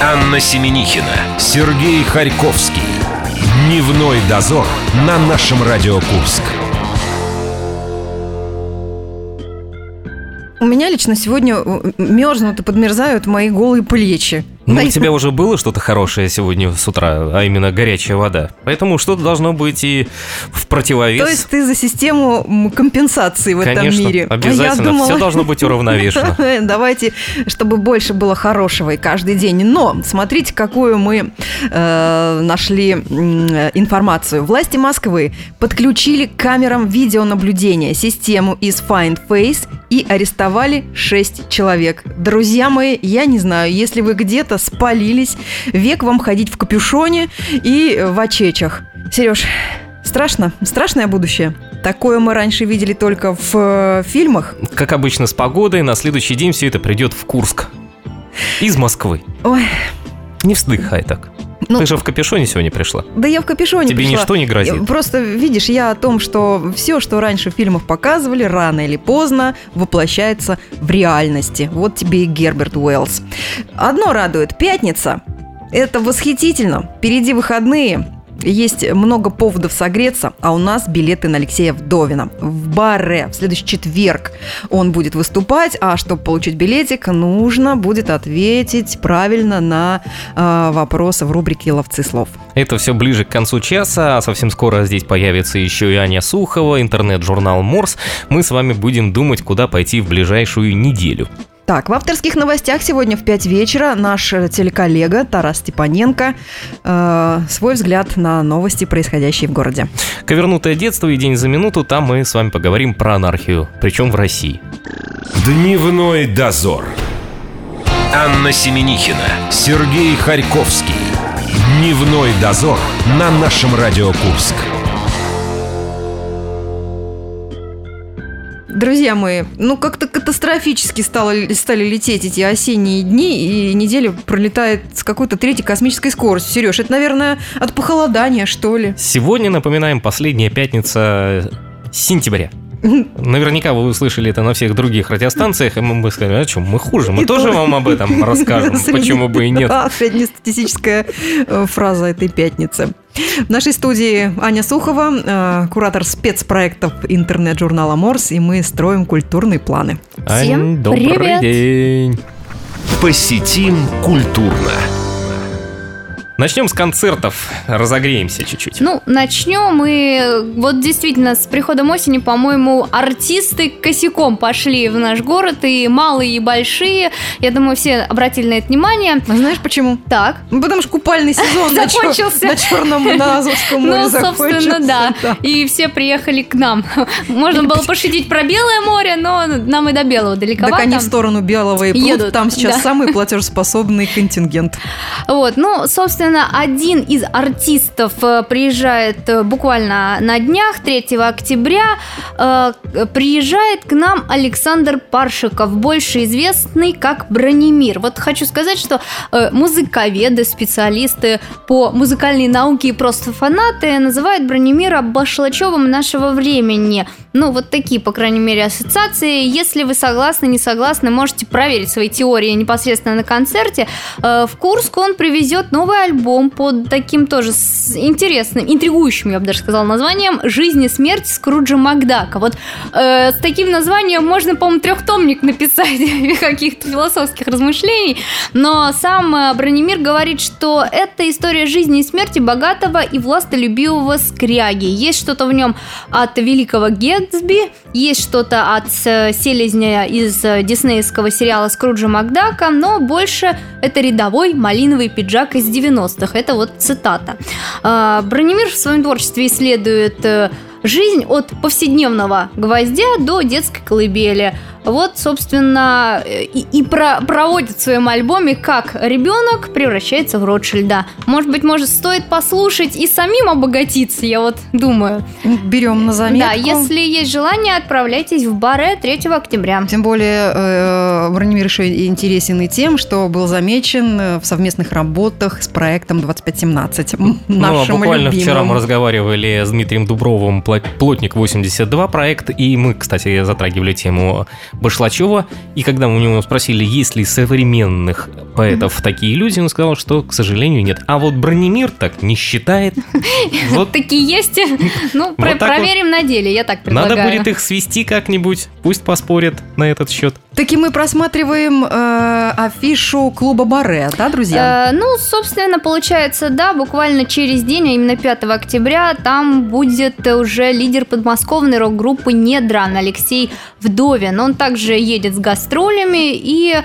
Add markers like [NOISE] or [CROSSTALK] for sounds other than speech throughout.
Анна Семенихина, Сергей Харьковский. Дневной дозор на нашем Радио Курск. У меня лично сегодня мерзнут и подмерзают мои голые плечи. Ну, у тебя уже было что-то хорошее сегодня с утра, а именно горячая вода. Поэтому что-то должно быть и в противовес. То есть ты за систему компенсации в Конечно, этом мире. А я обязательно. думала- Все должно быть уравновешено. [LAUGHS] Давайте, чтобы больше было хорошего и каждый день. Но смотрите, какую мы э, нашли э, информацию. Власти Москвы подключили к камерам видеонаблюдения систему из Find Face и арестовали 6 человек. Друзья мои, я не знаю, если вы где-то спалились, век вам ходить в капюшоне и в очечах. Сереж, страшно? Страшное будущее? Такое мы раньше видели только в э, фильмах. Как обычно с погодой, на следующий день все это придет в Курск. Из Москвы. Ой, Не вздыхай так. Ну- Ты же в капюшоне сегодня пришла. да я в капюшоне Тебе пришла. ничто не грозит. Я- Просто видишь, я о том, что все, что раньше в фильмах показывали, рано или поздно воплощается в реальности. Вот тебе и Герберт Уэллс. Одно радует. Пятница. Это восхитительно. Впереди выходные. Есть много поводов согреться, а у нас билеты на Алексея Вдовина. В баре в следующий четверг он будет выступать, а чтобы получить билетик, нужно будет ответить правильно на э, вопросы в рубрике «Ловцы слов». Это все ближе к концу часа, а совсем скоро здесь появится еще и Аня Сухова, интернет-журнал Морс. Мы с вами будем думать, куда пойти в ближайшую неделю. Так, в авторских новостях сегодня в 5 вечера наш э, телеколлега Тарас Степаненко э, свой взгляд на новости, происходящие в городе. Ковернутое детство и день за минуту, там мы с вами поговорим про анархию, причем в России. Дневной дозор. Анна Семенихина, Сергей Харьковский. Дневной дозор на нашем Радио Курск. Друзья мои, ну как-то катастрофически стало, стали лететь эти осенние дни, и неделя пролетает с какой-то третьей космической скоростью. Сереж, это, наверное, от похолодания, что ли? Сегодня, напоминаем, последняя пятница сентября. Наверняка вы услышали это на всех других радиостанциях, и мы бы сказали, а что, мы хуже, мы И тоже то- вам об этом [LAUGHS] расскажем, почему бы и нет. Да, среднестатистическая э, фраза этой пятницы. В нашей студии Аня Сухова, э, куратор спецпроектов интернет-журнала Морс, и мы строим культурные планы. Всем Ань, добрый привет. день. Посетим культурно. Начнем с концертов, разогреемся чуть-чуть. Ну, начнем мы вот действительно с приходом осени, по-моему, артисты косяком пошли в наш город, и малые, и большие. Я думаю, все обратили на это внимание. А знаешь почему? Так, Ну, потому что купальный сезон на чер- Закончился. на Черном, на Азовском море ну, собственно, да. И все приехали к нам. [LAUGHS] Можно было пошутить про Белое море, но нам и до Белого Так далековато. они в сторону Белого и Едут, там сейчас самый платежеспособный контингент. Вот, ну, собственно, один из артистов э, приезжает э, буквально на днях, 3 октября, э, приезжает к нам Александр Паршиков, больше известный как Бронемир. Вот хочу сказать, что музыковеды, специалисты по музыкальной науке и просто фанаты называют Бронемира Башлачевым нашего времени. Ну, вот такие, по крайней мере, ассоциации. Если вы согласны, не согласны, можете проверить свои теории непосредственно на концерте. В Курск он привезет новый альбом под таким тоже интересным, интригующим, я бы даже сказала, названием «Жизнь и смерть Скруджа Макдака». Вот э, с таким названием можно, по-моему, трехтомник написать [LAUGHS] каких-то философских размышлений. Но сам э, Бронемир говорит, что это история жизни и смерти богатого и властолюбивого скряги. Есть что-то в нем от великого Гетсби, есть что-то от э, селезня из э, диснеевского сериала Скруджа Макдака, но больше это рядовой малиновый пиджак из 90-х. Это вот цитата. А, Бронемир в своем творчестве исследует э, жизнь от повседневного гвоздя до детской колыбели. Вот, собственно, э, и, и про- проводит в своем альбоме, как ребенок превращается в Ротшильда. Может быть, может, стоит послушать и самим обогатиться, я вот думаю. Берем на заметку. Да, если есть желание, отправляйтесь в баре 3 октября. Тем более э, Бронемир еще интересен и тем, что был замечен э, в совместных работах с проектом 2517. м, Ну, а Нашим буквально любимым. вчера мы разговаривали с Дмитрием Дубровым, Плотник 82 проект, и мы, кстати, затрагивали тему Башлачева. И когда мы у него спросили, есть ли современных поэтов такие люди, он сказал, что, к сожалению, нет. А вот Бронемир так не считает. [LAUGHS] Вот Такие есть. [LAUGHS] Ну, проверим на деле, я так предлагаю. надо будет их свести как-нибудь. Пусть поспорят на этот счет. Таки мы просматриваем э, афишу клуба Баре, да, друзья? Э, ну, собственно, получается, да, буквально через день, а именно 5 октября, там будет уже лидер подмосковной рок-группы «Недран» Алексей Вдовин. Он также едет с гастролями и э,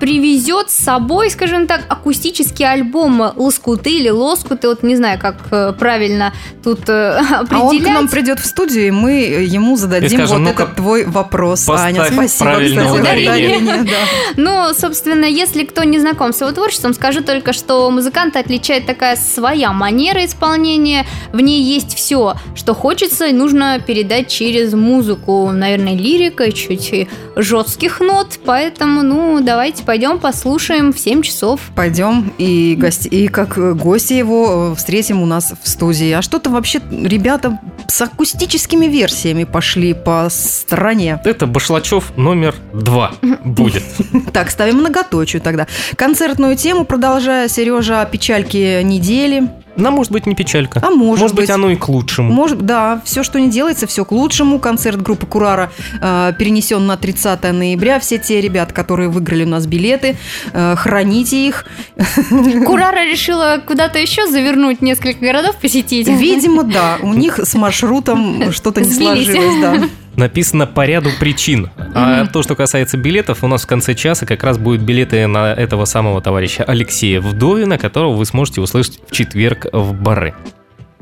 привезет с собой, скажем так, акустический альбом «Лоскуты» или «Лоскуты», вот не знаю, как э, правильно тут э, [LAUGHS] а он к определять. нам придет в студию, и мы ему зададим скажем, вот «Ну-ка, этот твой вопрос. поставь Аня, спасибо, правильное кстати, за ударение». ударение, [LAUGHS] да. Ну, собственно, если кто не знаком с его творчеством, скажу только, что музыканта отличает такая своя манера исполнения. В ней есть все, что хочется и нужно передать через музыку. Наверное, лирика, чуть и жестких нот. Поэтому, ну, давайте пойдем послушаем в 7 часов. Пойдем и, гости, и как э, гости его э, встретим у нас в студии. А что-то вообще ребята с акустическими версиями пошли по стране. Это Башлачев номер два [LAUGHS] будет. Так, ставим многоточию тогда. Концертную тему, продолжая, Сережа, о печальке недели. Нам может быть не печалька. А может, Может быть, оно и к лучшему. Может, да, все, что не делается, все к лучшему. Концерт группы Курара э, перенесен на 30 ноября. Все те ребята, которые выиграли у нас билеты, э, храните их. [LAUGHS] Курара решила куда-то еще завернуть, несколько городов посетить. Видимо, да, у них с маршрутом что-то не сложилось, да. [LAUGHS] Написано по ряду причин. А то, что касается билетов, у нас в конце часа как раз будут билеты на этого самого товарища Алексея Вдовина, которого вы сможете услышать в четверг в бары.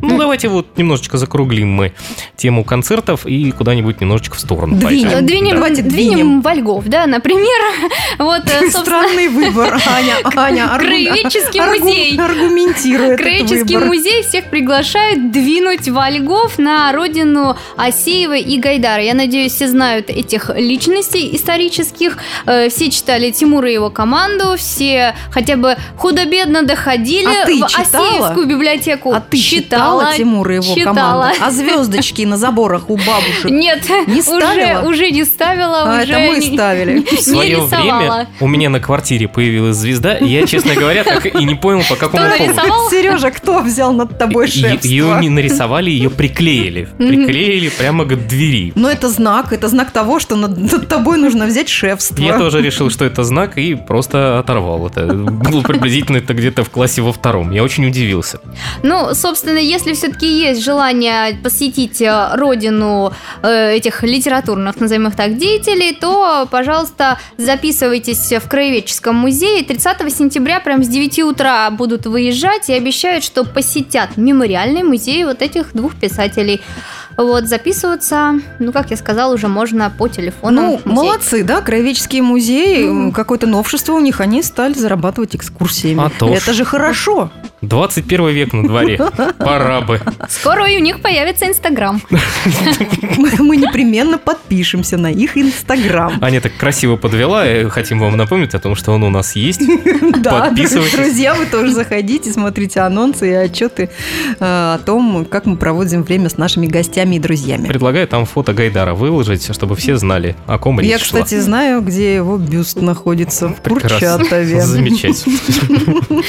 Ну, давайте вот немножечко закруглим мы тему концертов и куда-нибудь немножечко в сторону Двинем. пойдем. Двинем, Давайте двинем двинем. во Льгов, да, например. [LAUGHS] Вот, э, собственно, Странный выбор, [LAUGHS] Аня. Аня, аргу- Краеведческий аргу- музей. Аргументирует этот Краеведческий выбор. музей всех приглашает двинуть во Льгов на родину Асеева и Гайдара. Я надеюсь, все знают этих личностей исторических. Э, Все читали Тимура и его команду, все хотя бы худо-бедно доходили А ты в читала? Асеевскую библиотеку. А ты читала Тимура и его читала. команду? А звездочки на заборах у бабушек? Нет, Не уже, ставила? уже не ставила, А, уже это мы не- ставили. В свое время у меня на квартире появилась звезда, и я, честно говоря, так и не понял, по какому Кто поводу. нарисовал? Сережа, кто взял над тобой шефство? Ее не нарисовали, ее приклеили. Приклеили прямо к двери. Но это знак, это знак того, что над, над тобой нужно взять шефство. Я тоже решил, что это знак, и просто оторвал это. Было приблизительно это где-то в классе во втором. Я очень удивился. Ну, собственно, если все-таки есть желание посетить э, родину э, этих литературных, назовем их так, деятелей, то, пожалуйста, записывайтесь в Краеведческом музее. 30 сентября прям с 9 утра будут выезжать и обещают, что посетят мемориальный музей вот этих двух писателей. Вот, записываться, ну, как я сказала, уже можно по телефону. Ну, музей. молодцы, да, краеведческие музеи, какое-то новшество у них, они стали зарабатывать экскурсиями. А то ж. это же хорошо. 21 век на дворе. Пора бы. Скоро и у них появится Инстаграм. Мы, непременно подпишемся на их инстаграм. Аня так красиво подвела. и Хотим вам напомнить о том, что он у нас есть. [LAUGHS] Да, Подписывайтесь. друзья, вы тоже заходите, смотрите анонсы и отчеты э, о том, как мы проводим время с нашими гостями и друзьями. Предлагаю там фото Гайдара выложить, чтобы все знали, о ком речь Я, шла. кстати, знаю, где его бюст находится, в Прекрасно. Курчатове. Замечательно. [LAUGHS]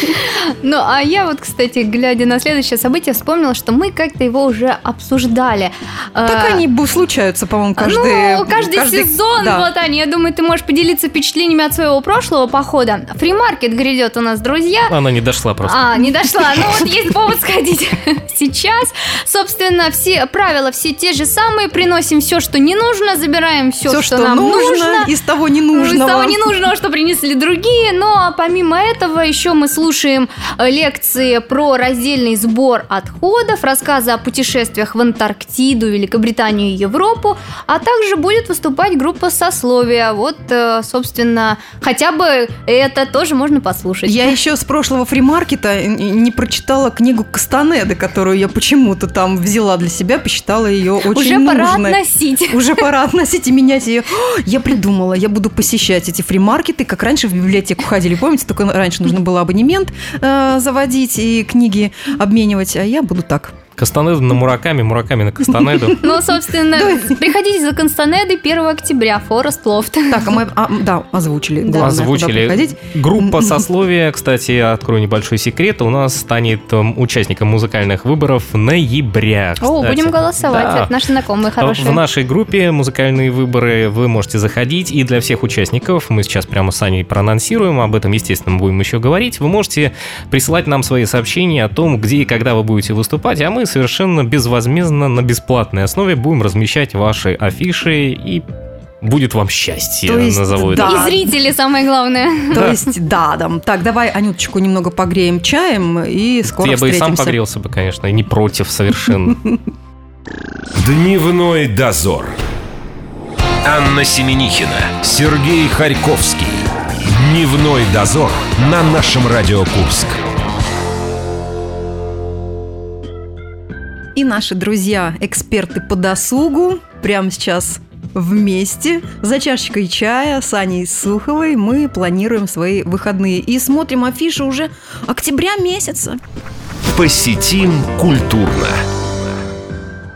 Ну, а я вот, кстати, глядя на следующее событие, вспомнила, что мы как-то его уже обсуждали. Так А, они случаются, по-моему, каждый... ну, каждый, сезон, да. вот, Аня, я думаю, ты можешь поделиться впечатлениями от своего прошлого похода. Фримаркет грядет у нас, друзья. Она не дошла просто. А, не дошла. Ну вот есть повод сходить [LAUGHS] сейчас. Собственно, все правила все те же самые. Приносим все, что не нужно, забираем все, Все, что, что нам нужно, нужно. из того Ну, Из ненужного. того ненужного, что принесли другие. Но помимо этого еще мы слушаем э, лекции про раздельный сбор отходов, рассказы о путешествиях в Антарктиду, Великобританию и Европу, а также будет выступать группа сословия. Вот, э, собственно, хотя бы это тоже можно послушать. Я еще с прошлого фримаркета не прочитала книгу Кастанеды, которую я почему-то там взяла для себя, посчитала ее очень Уже пора нужной. относить. Уже пора относить и менять ее. О, [GASPS] Я придумала, я буду посещать эти фримаркеты, как раньше в библиотеку ходили. Помните, только раньше нужно было абонемент э, заводить и книги обменивать, а я буду так. Кастанеду на Мураками, Мураками на Кастанеду. [LAUGHS] Ну, собственно, приходите за Констанеды 1 октября, Форест Лофт. Так, а мы, а, да, озвучили. куда Озвучили. приходить. Группа сословия, кстати, открою небольшой секрет, у нас станет эм, участником музыкальных выборов ноября. О, будем голосовать, Да. это наши знакомые В хорошие. нашей группе музыкальные выборы вы можете заходить, и для всех участников, мы сейчас прямо с Аней проанонсируем, об этом, естественно, мы будем еще говорить, вы можете присылать нам свои сообщения о том, где и когда вы будете выступать, а мы совершенно безвозмездно, на бесплатной основе будем размещать ваши афиши, и будет вам счастье, То есть, назову это. да. И зрители, самое главное. [LAUGHS] То есть, да, да. Так, давай Анюточку немного погреем чаем и скоро Я бы и сам погрелся бы, конечно, и не против совершенно. [LAUGHS] Дневной дозор. Анна Семенихина, Сергей Харьковский. Дневной дозор на нашем Радио Курск. И наши друзья, эксперты по досугу, прямо сейчас вместе за чашечкой чая с Аней Суховой мы планируем свои выходные и смотрим афишу уже октября месяца. Посетим культурно.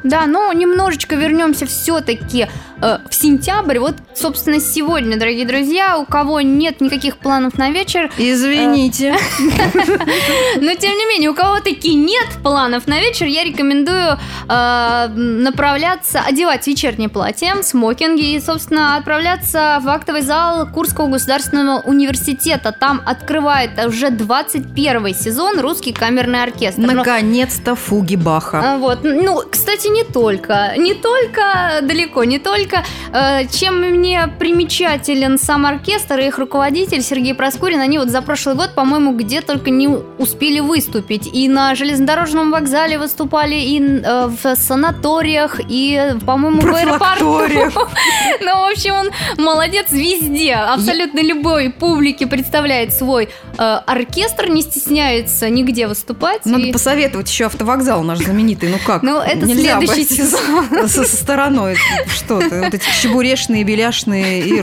Да, но немножечко вернемся все-таки в сентябрь. Вот, собственно, сегодня, дорогие друзья, у кого нет никаких планов на вечер, Извините. [LAUGHS] но тем не менее, у кого таки нет планов на вечер, я рекомендую э, направляться, одевать вечернее платье, смокинги и, собственно, отправляться в актовый зал Курского государственного университета. Там открывает уже 21 сезон русский камерный оркестр. Наконец-то фуги Баха. а, Вот, ну, кстати, не только, не только, далеко не только. Э, Чем мне примечателен сам оркестр и их руководитель Сергей Проскурин, они вот за прошлый год, по-моему, где только не успели выступить. И на железнодорожном вокзале выступали, и э, в санаториях, и, по-моему, в аэропорту. [LAUGHS] Ну, в общем, он молодец везде. Абсолютно любой публике представляет свой э, оркестр, не стесняется нигде выступать. Надо И- посоветовать еще автовокзал наш знаменитый. Ну как? Ну, это Нельзя следующий сезон. [LAUGHS] Со стороной. Что ты? Вот эти чебурешные, беляшные и.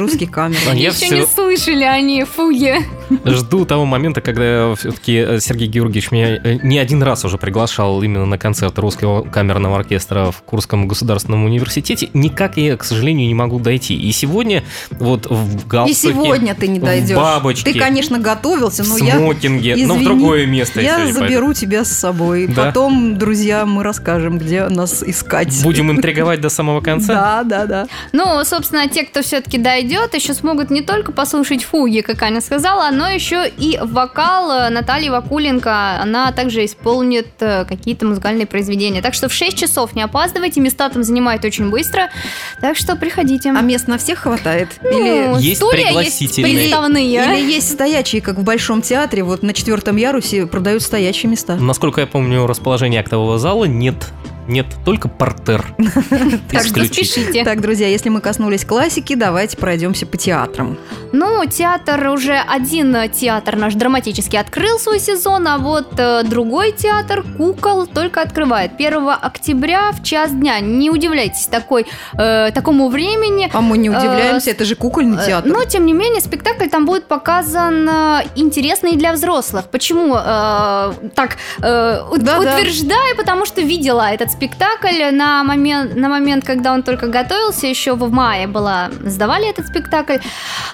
А я Еще не слышали они фуги. Жду того момента, когда все-таки Сергей Георгиевич меня э, не один раз уже приглашал именно на концерт русского камерного оркестра в Курском государственном университете. Никак я, к сожалению, не могу дойти. И сегодня вот в И галстуке, сегодня ты не в дойдешь. бабочке, Ты, конечно, готовился, в но я... смокинге, но в извини, другое место Я сегодня заберу тебя с собой. Да? Потом, друзья, мы расскажем, где нас искать. Будем интриговать до самого конца. Да, да, да. Ну, собственно, те, кто все-таки дойдет, еще смогут не только послушать фуги, как Аня сказала, но еще и вокал э, Натальи Вакуленко. Она также исполнит э, какие-то музыкальные произведения. Так что в 6 часов не опаздывайте, места там занимают очень быстро. Так что приходите. А мест на всех хватает? Ну, Или... Есть стулья есть пригласительные. приставные. Или есть стоячие, как в Большом театре, вот на четвертом ярусе продают стоячие места. Насколько я помню, расположение актового зала нет. Нет, только портер. [LAUGHS] Исключительно. спешите. Так, друзья, если мы коснулись классики, давайте пройдемся по театрам. Ну, театр уже один театр наш драматически открыл свой сезон, а вот э, другой театр кукол только открывает 1 октября в час дня. Не удивляйтесь такой, э, такому времени. А мы не Э, удивляемся, это же кукольный театр. Но, тем не менее, спектакль там будет показан интересный для взрослых. Почему так Да-да. утверждаю? Потому что видела этот спектакль на момент, на момент, когда он только готовился, еще в мае была, сдавали этот спектакль.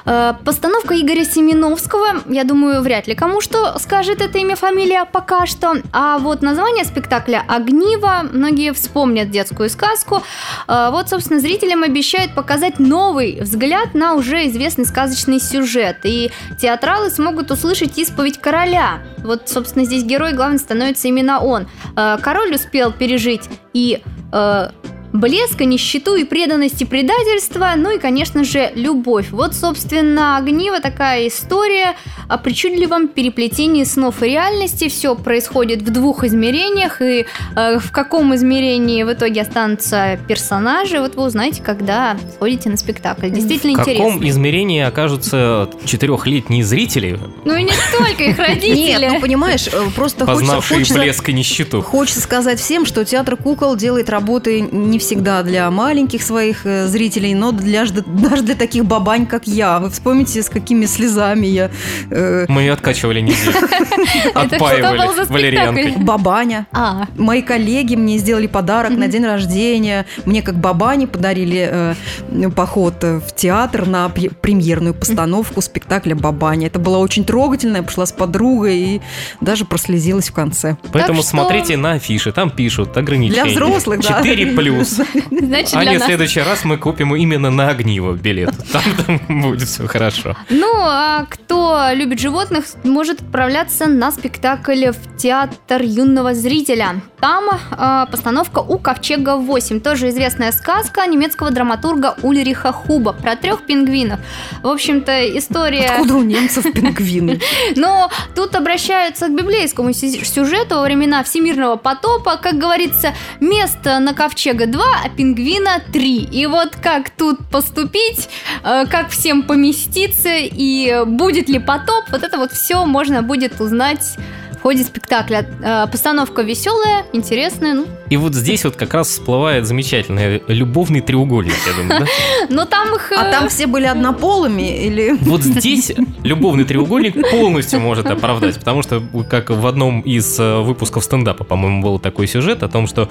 Э, постановка Игоря Семеновского, я думаю, вряд ли кому что скажет это имя, фамилия пока что. А вот название спектакля «Огниво», многие вспомнят детскую сказку. Э, Вот, собственно, зрителям обещают показать новый взгляд на уже известный сказочный сюжет. И театралы смогут услышать исповедь короля. Вот, собственно, здесь герой главный становится именно он. Э, Король успел пережить и э, блеска, нищету и преданность и предательство, ну и, конечно же, любовь. Вот, собственно, «Огниво» такая история о причудливом переплетении снов и реальности. Все происходит в двух измерениях, и э, в каком измерении в итоге останутся персонажи, вот вы узнаете, когда сходите на спектакль. Действительно В каком интересно. измерении окажутся четырехлетние зрители, Ну и не только их родители. Нет, ну понимаешь, э, просто хочется, познавшие хочется, блеск и нищету? хочется сказать всем, что театр кукол делает работы не всегда для маленьких своих э, зрителей, но для, даже для таких бабань, как я. Вы вспомните, с какими слезами я... э, Мы ее откачивали неделю. [LAUGHS] Это что был Отпаивали за валерьянкой. спектакль? Бабаня. А, Мои коллеги мне сделали подарок на день рождения. Мне как бабане подарили э, поход э, в театр на пре- премьерную постановку спектакля «Бабаня». Это было очень трогательно. Я пошла с подругой и даже прослезилась в конце. Поэтому смотрите на афиши, там пишут ограничения. Для взрослых, да. 4 плюс. Значит, А для не в следующий раз мы купим именно на огниво билет. Там, там будет все хорошо. Ну, а кто любит животных, может отправляться на спектакль в театр юного зрителя. Там а, постановка у Ковчега 8. Тоже известная сказка немецкого драматурга Ульриха Хуба про трех пингвинов. В общем-то, история... Откуда у немцев пингвины? [LAUGHS] Но тут обращаются к библейскому сю- сюжету во времена всемирного потопа. Как говорится, место на ковчега 2, а пингвина 3. И вот как тут поступить, э, как всем поместиться и будет ли потоп, вот это вот все можно будет узнать ходе спектакля. Э, Постановка веселая, интересная, ну, И вот здесь вот как раз всплывает замечательный любовный треугольник, я думаю, да? [LAUGHS] но там их... А э, там все были однополыми или... Вот [LAUGHS] здесь любовный треугольник полностью может оправдать, потому что как в одном из э, выпусков стендапа, по-моему, был такой сюжет о том, что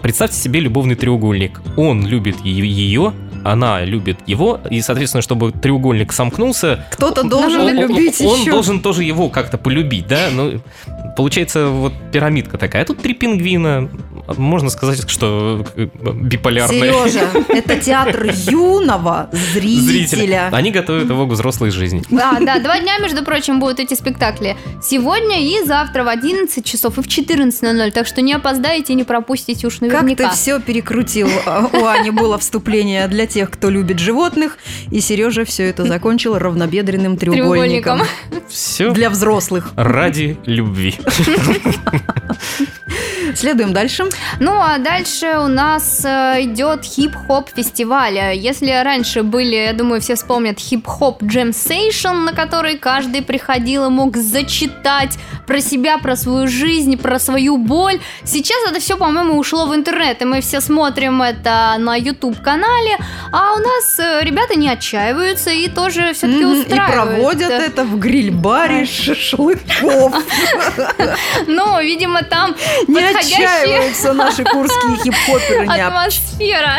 представьте себе любовный треугольник. Он любит ее, она любит его, и, соответственно, чтобы треугольник сомкнулся, Кто-то он- должен он, любить он еще. должен тоже его как-то полюбить, да? Ну, получается, вот пирамидка такая. А тут три пингвина. Можно сказать, что э, биполярные. Сережа, это театр юного Зрители. зрителя. Они готовят его к взрослой жизни. Да, да, два дня, между прочим, будут эти спектакли. Сегодня и завтра в 11 часов и в 14.00. Так что не опоздаете и не пропустите уж Как наверняка. ты все перекрутил. А, У Ани было вступление для тех, кто любит животных, и Сережа все это закончил равнобедренным треугольником. Треугольником. Все Для взрослых. ради любви. [LAUGHS] Следуем дальше. Ну а дальше у нас э, идет хип-хоп фестиваль. Если раньше были, я думаю, все вспомнят хип-хоп джем сейшн, на который каждый приходил и мог зачитать про себя, про свою жизнь, про свою боль. Сейчас это все, по-моему, ушло в интернет, и мы все смотрим это на YouTube-канале, а у нас э, ребята не отчаиваются и тоже все-таки Мгм, И устраивают. проводят это в гриль-баре шашлыков. [LAUGHS] Ну, видимо, там Не подходящие отчаиваются наши курские хип-хоперы. не атмосфера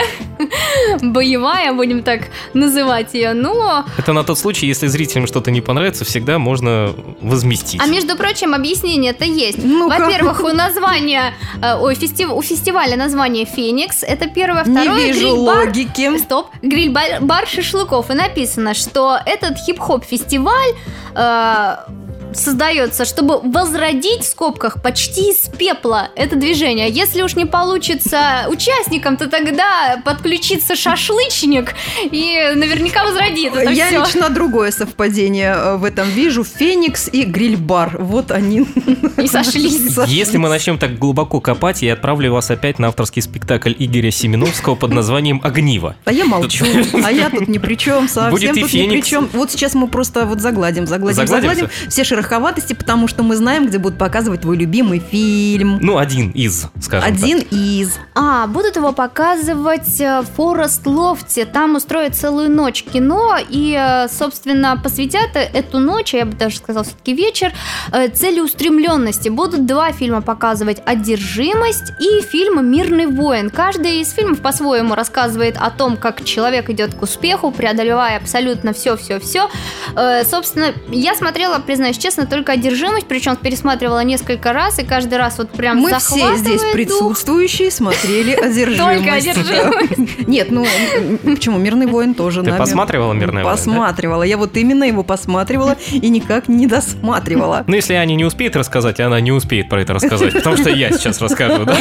боевая, будем так называть ее. Ну, Это на тот случай, если зрителям что-то не понравится, всегда можно возместить. а между прочим, объяснение-то есть. Ну-ка. Во-первых, у названия, э, ой, фестив- у фестиваля название Феникс. Это первое, Не второе. вижу гриль-бар. логики. Стоп, гриль-бар бар шашлыков. И написано, что этот хип-хоп фестиваль э, создается, чтобы возродить в скобках почти из пепла это движение. Если уж не получится участникам, то тогда подключится шашлычник и наверняка возродит это Я все. лично другое совпадение э, в этом вижу. Феникс и гриль-бар. Вот они. И сошлись. Если мы начнем так глубоко копать, я отправлю вас опять на авторский спектакль Игоря Семеновского под названием «Огниво». А я молчу. А я тут ни при чем, совсем Будет и тут ни при Феникс. чем. Вот сейчас мы просто вот загладим, загладим, Загладим загладим все шероховатости, потому что мы знаем, где будут показывать твой любимый фильм. Ну, один из, скажем так. Один из. А, будут его показывать э, в Форест Лофте. Там устроят целую ночь кино и, э, собственно, посвятят э- эту ночь, а я бы даже сказала все-таки вечер, целеустремленности. Будут два фильма показывать «Одержимость» и фильм «Мирный воин». Каждый из фильмов по-своему рассказывает о том, как человек идет к успеху, преодолевая абсолютно все-все-все. Собственно, я смотрела, признаюсь честно, только «Одержимость», причем пересматривала несколько раз, и каждый раз вот прям Мы все здесь дух. присутствующие смотрели [LAUGHS] одержимость. Только одержимость. Нет, ну почему? Мирный воин тоже. Ты посматривала «Мирный воин»? Посматривала. Я вот именно его посматривала и никак не досматривала. Ну, если Аня не успеет рассказать, она не успеет про это рассказать, потому что я сейчас расскажу, да?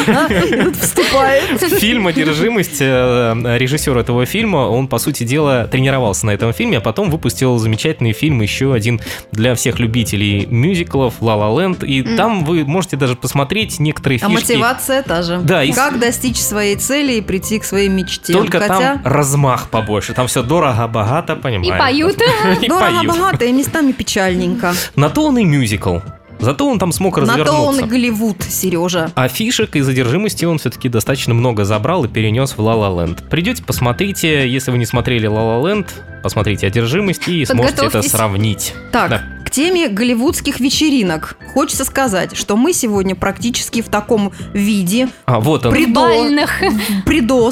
Вступает. Фильм «Одержимость», э, режиссер этого фильма, он, по сути дела, тренировался на этом фильме, а потом выпустил замечательный фильм, еще один для всех любителей мюзиклов «Ла Ла Ленд», и там вы можете даже посмотреть некоторые А фишки. мотивация та же. Да, и- Как достичь своей цели и прийти к своей мечте. Только Хотя там размах побольше, там все дорого, богато, И понимаешь? поют. [LAUGHS] И дорого, поют. богато и местами печальненько. На то он и мюзикл. Зато он там смог На то он и развернуться. Голливуд, Сережа. А фишек и задержимости он все-таки достаточно много забрал и перенес в La La Land. Придете, посмотрите. Если вы не смотрели La La Land, посмотрите «Одержимость» и сможете это сравнить. Так, Да. Теме голливудских вечеринок. Хочется сказать, что мы сегодня практически в таком виде, А, вот он. При- Бальных.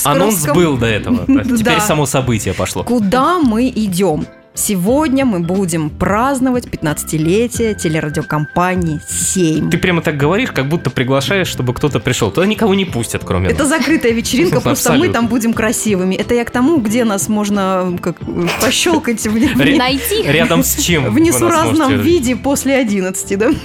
Анонс был до этого. [LAUGHS] Теперь Да. само событие пошло. Куда мы идем? Сегодня мы будем праздновать 15-летие телерадиокомпании «7». Ты прямо так говоришь, как будто приглашаешь, чтобы кто-то пришел. Туда никого не пустят, кроме Это нас. закрытая вечеринка, [LAUGHS] просто мы там будем красивыми. Это я к тому, где нас можно как, э, пощелкать в- Ре- Найти. Рядом с чем в несуразном виде после 11, да? [LAUGHS]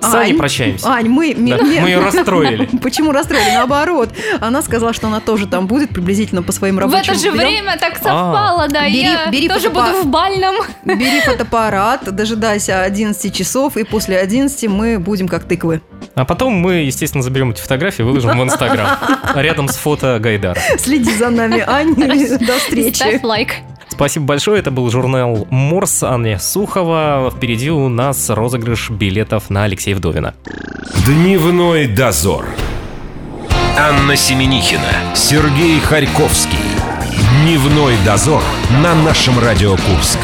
С Аней Ань, прощаемся. Ань, мы... Да, ми- мы ее расстроили. [LAUGHS] Почему расстроили? Наоборот. Она сказала, что она тоже там будет приблизительно по своим В рабочим это же время так совпало, да. Бери- я бери тоже буду в бальном. [LAUGHS] Бери фотоаппарат, дожидайся 11 часов, и после 11 мы будем как тыквы. А потом мы, естественно, заберем эти фотографии и выложим в Инстаграм. [LAUGHS] Рядом с фото Гайдара. Следи за нами, Ань. До встречи. Ставь лайк. Спасибо большое. Это был журнал Морс Анны Сухова. Впереди у нас розыгрыш билетов на Алексея Вдовина. Дневной дозор. Анна Семенихина, Сергей Харьковский. Дневной дозор на нашем Радио Курск.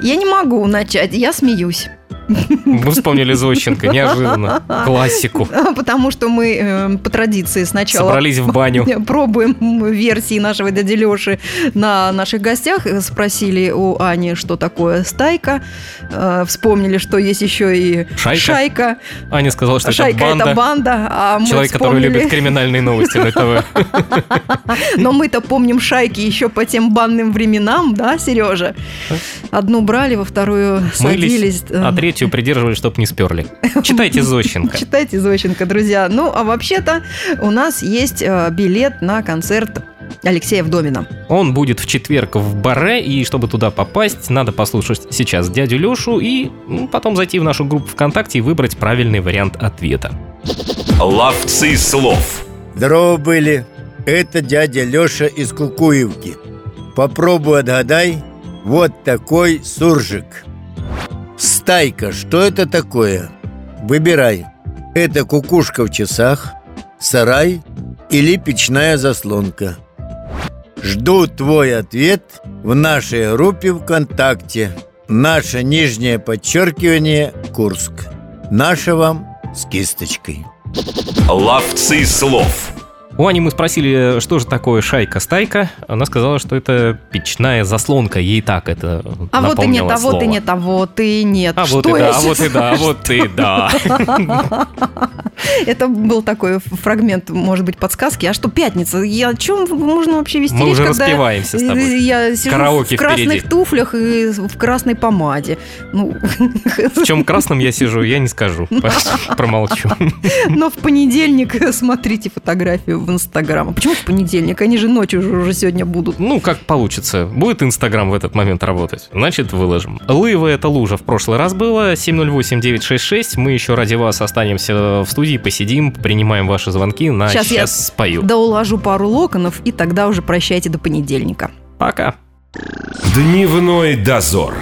Я не могу начать, я смеюсь. Мы вспомнили Зощенко, неожиданно. Классику. Потому что мы э, по традиции сначала Собрались в баню. [LAUGHS] пробуем версии нашего дяди Леши на наших гостях. Спросили у Ани, что такое стайка. Э, Вспомнили, что есть еще и Шайка. шайка. Аня сказала, что Шайка это банда. это банда, а Человек, который вспомнили- любит криминальные новости на ТВ. [LAUGHS] Но мы-то помним шайки еще по тем банным временам, да, Сережа? Одну брали, во вторую садились. А третью придерживали, чтобы не сперли. Читайте Зощенко. Читайте Зощенко, друзья. Ну, а вообще-то у нас есть э, билет на концерт Алексея Вдовина. Он будет в четверг в Баре, и чтобы туда попасть, надо послушать сейчас дядю Лешу и ну, потом зайти в нашу группу ВКонтакте и выбрать правильный вариант ответа. Ловцы слов. Здорово были. Это дядя Леша из Кукуевки. Попробуй отгадай. Вот такой суржик. Стайка. Что это такое? Выбирай. Это кукушка в часах, сарай или печная заслонка. Жду твой ответ в нашей группе ВКонтакте. Наше нижнее подчеркивание Курск. Наше вам с кисточкой. Ловцы слов. У Ани мы спросили, что же такое шайка-стайка. Она сказала, что это печная заслонка. Ей так это А вот и нет, а вот и нет, а вот и нет. А вот Что и я да, а вот и да, а вот и да. [LAUGHS] Это был такой фрагмент, может быть, подсказки. А что, пятница? Я о чем можно вообще вести Мы речь, уже когда распеваемся с тобой. Я сижу Караоке в красных впереди. туфлях и в красной помаде. Ну, В чем красном я сижу, я не скажу. Промолчу. но в понедельник смотрите фотографию в Инстаграм. А Почему в понедельник? Они же ночью уже, уже сегодня будут. Ну, как получится. Будет Инстаграм в этот момент работать. Значит, выложим. Лыва это лужа в прошлый раз было. 708-966. Мы еще ради вас останемся в студии, посидим, принимаем ваши звонки. На Сейчас сейчас, я- спою. Да уложу пару локонов, и тогда уже прощайте до понедельника. Пока. Дневной дозор.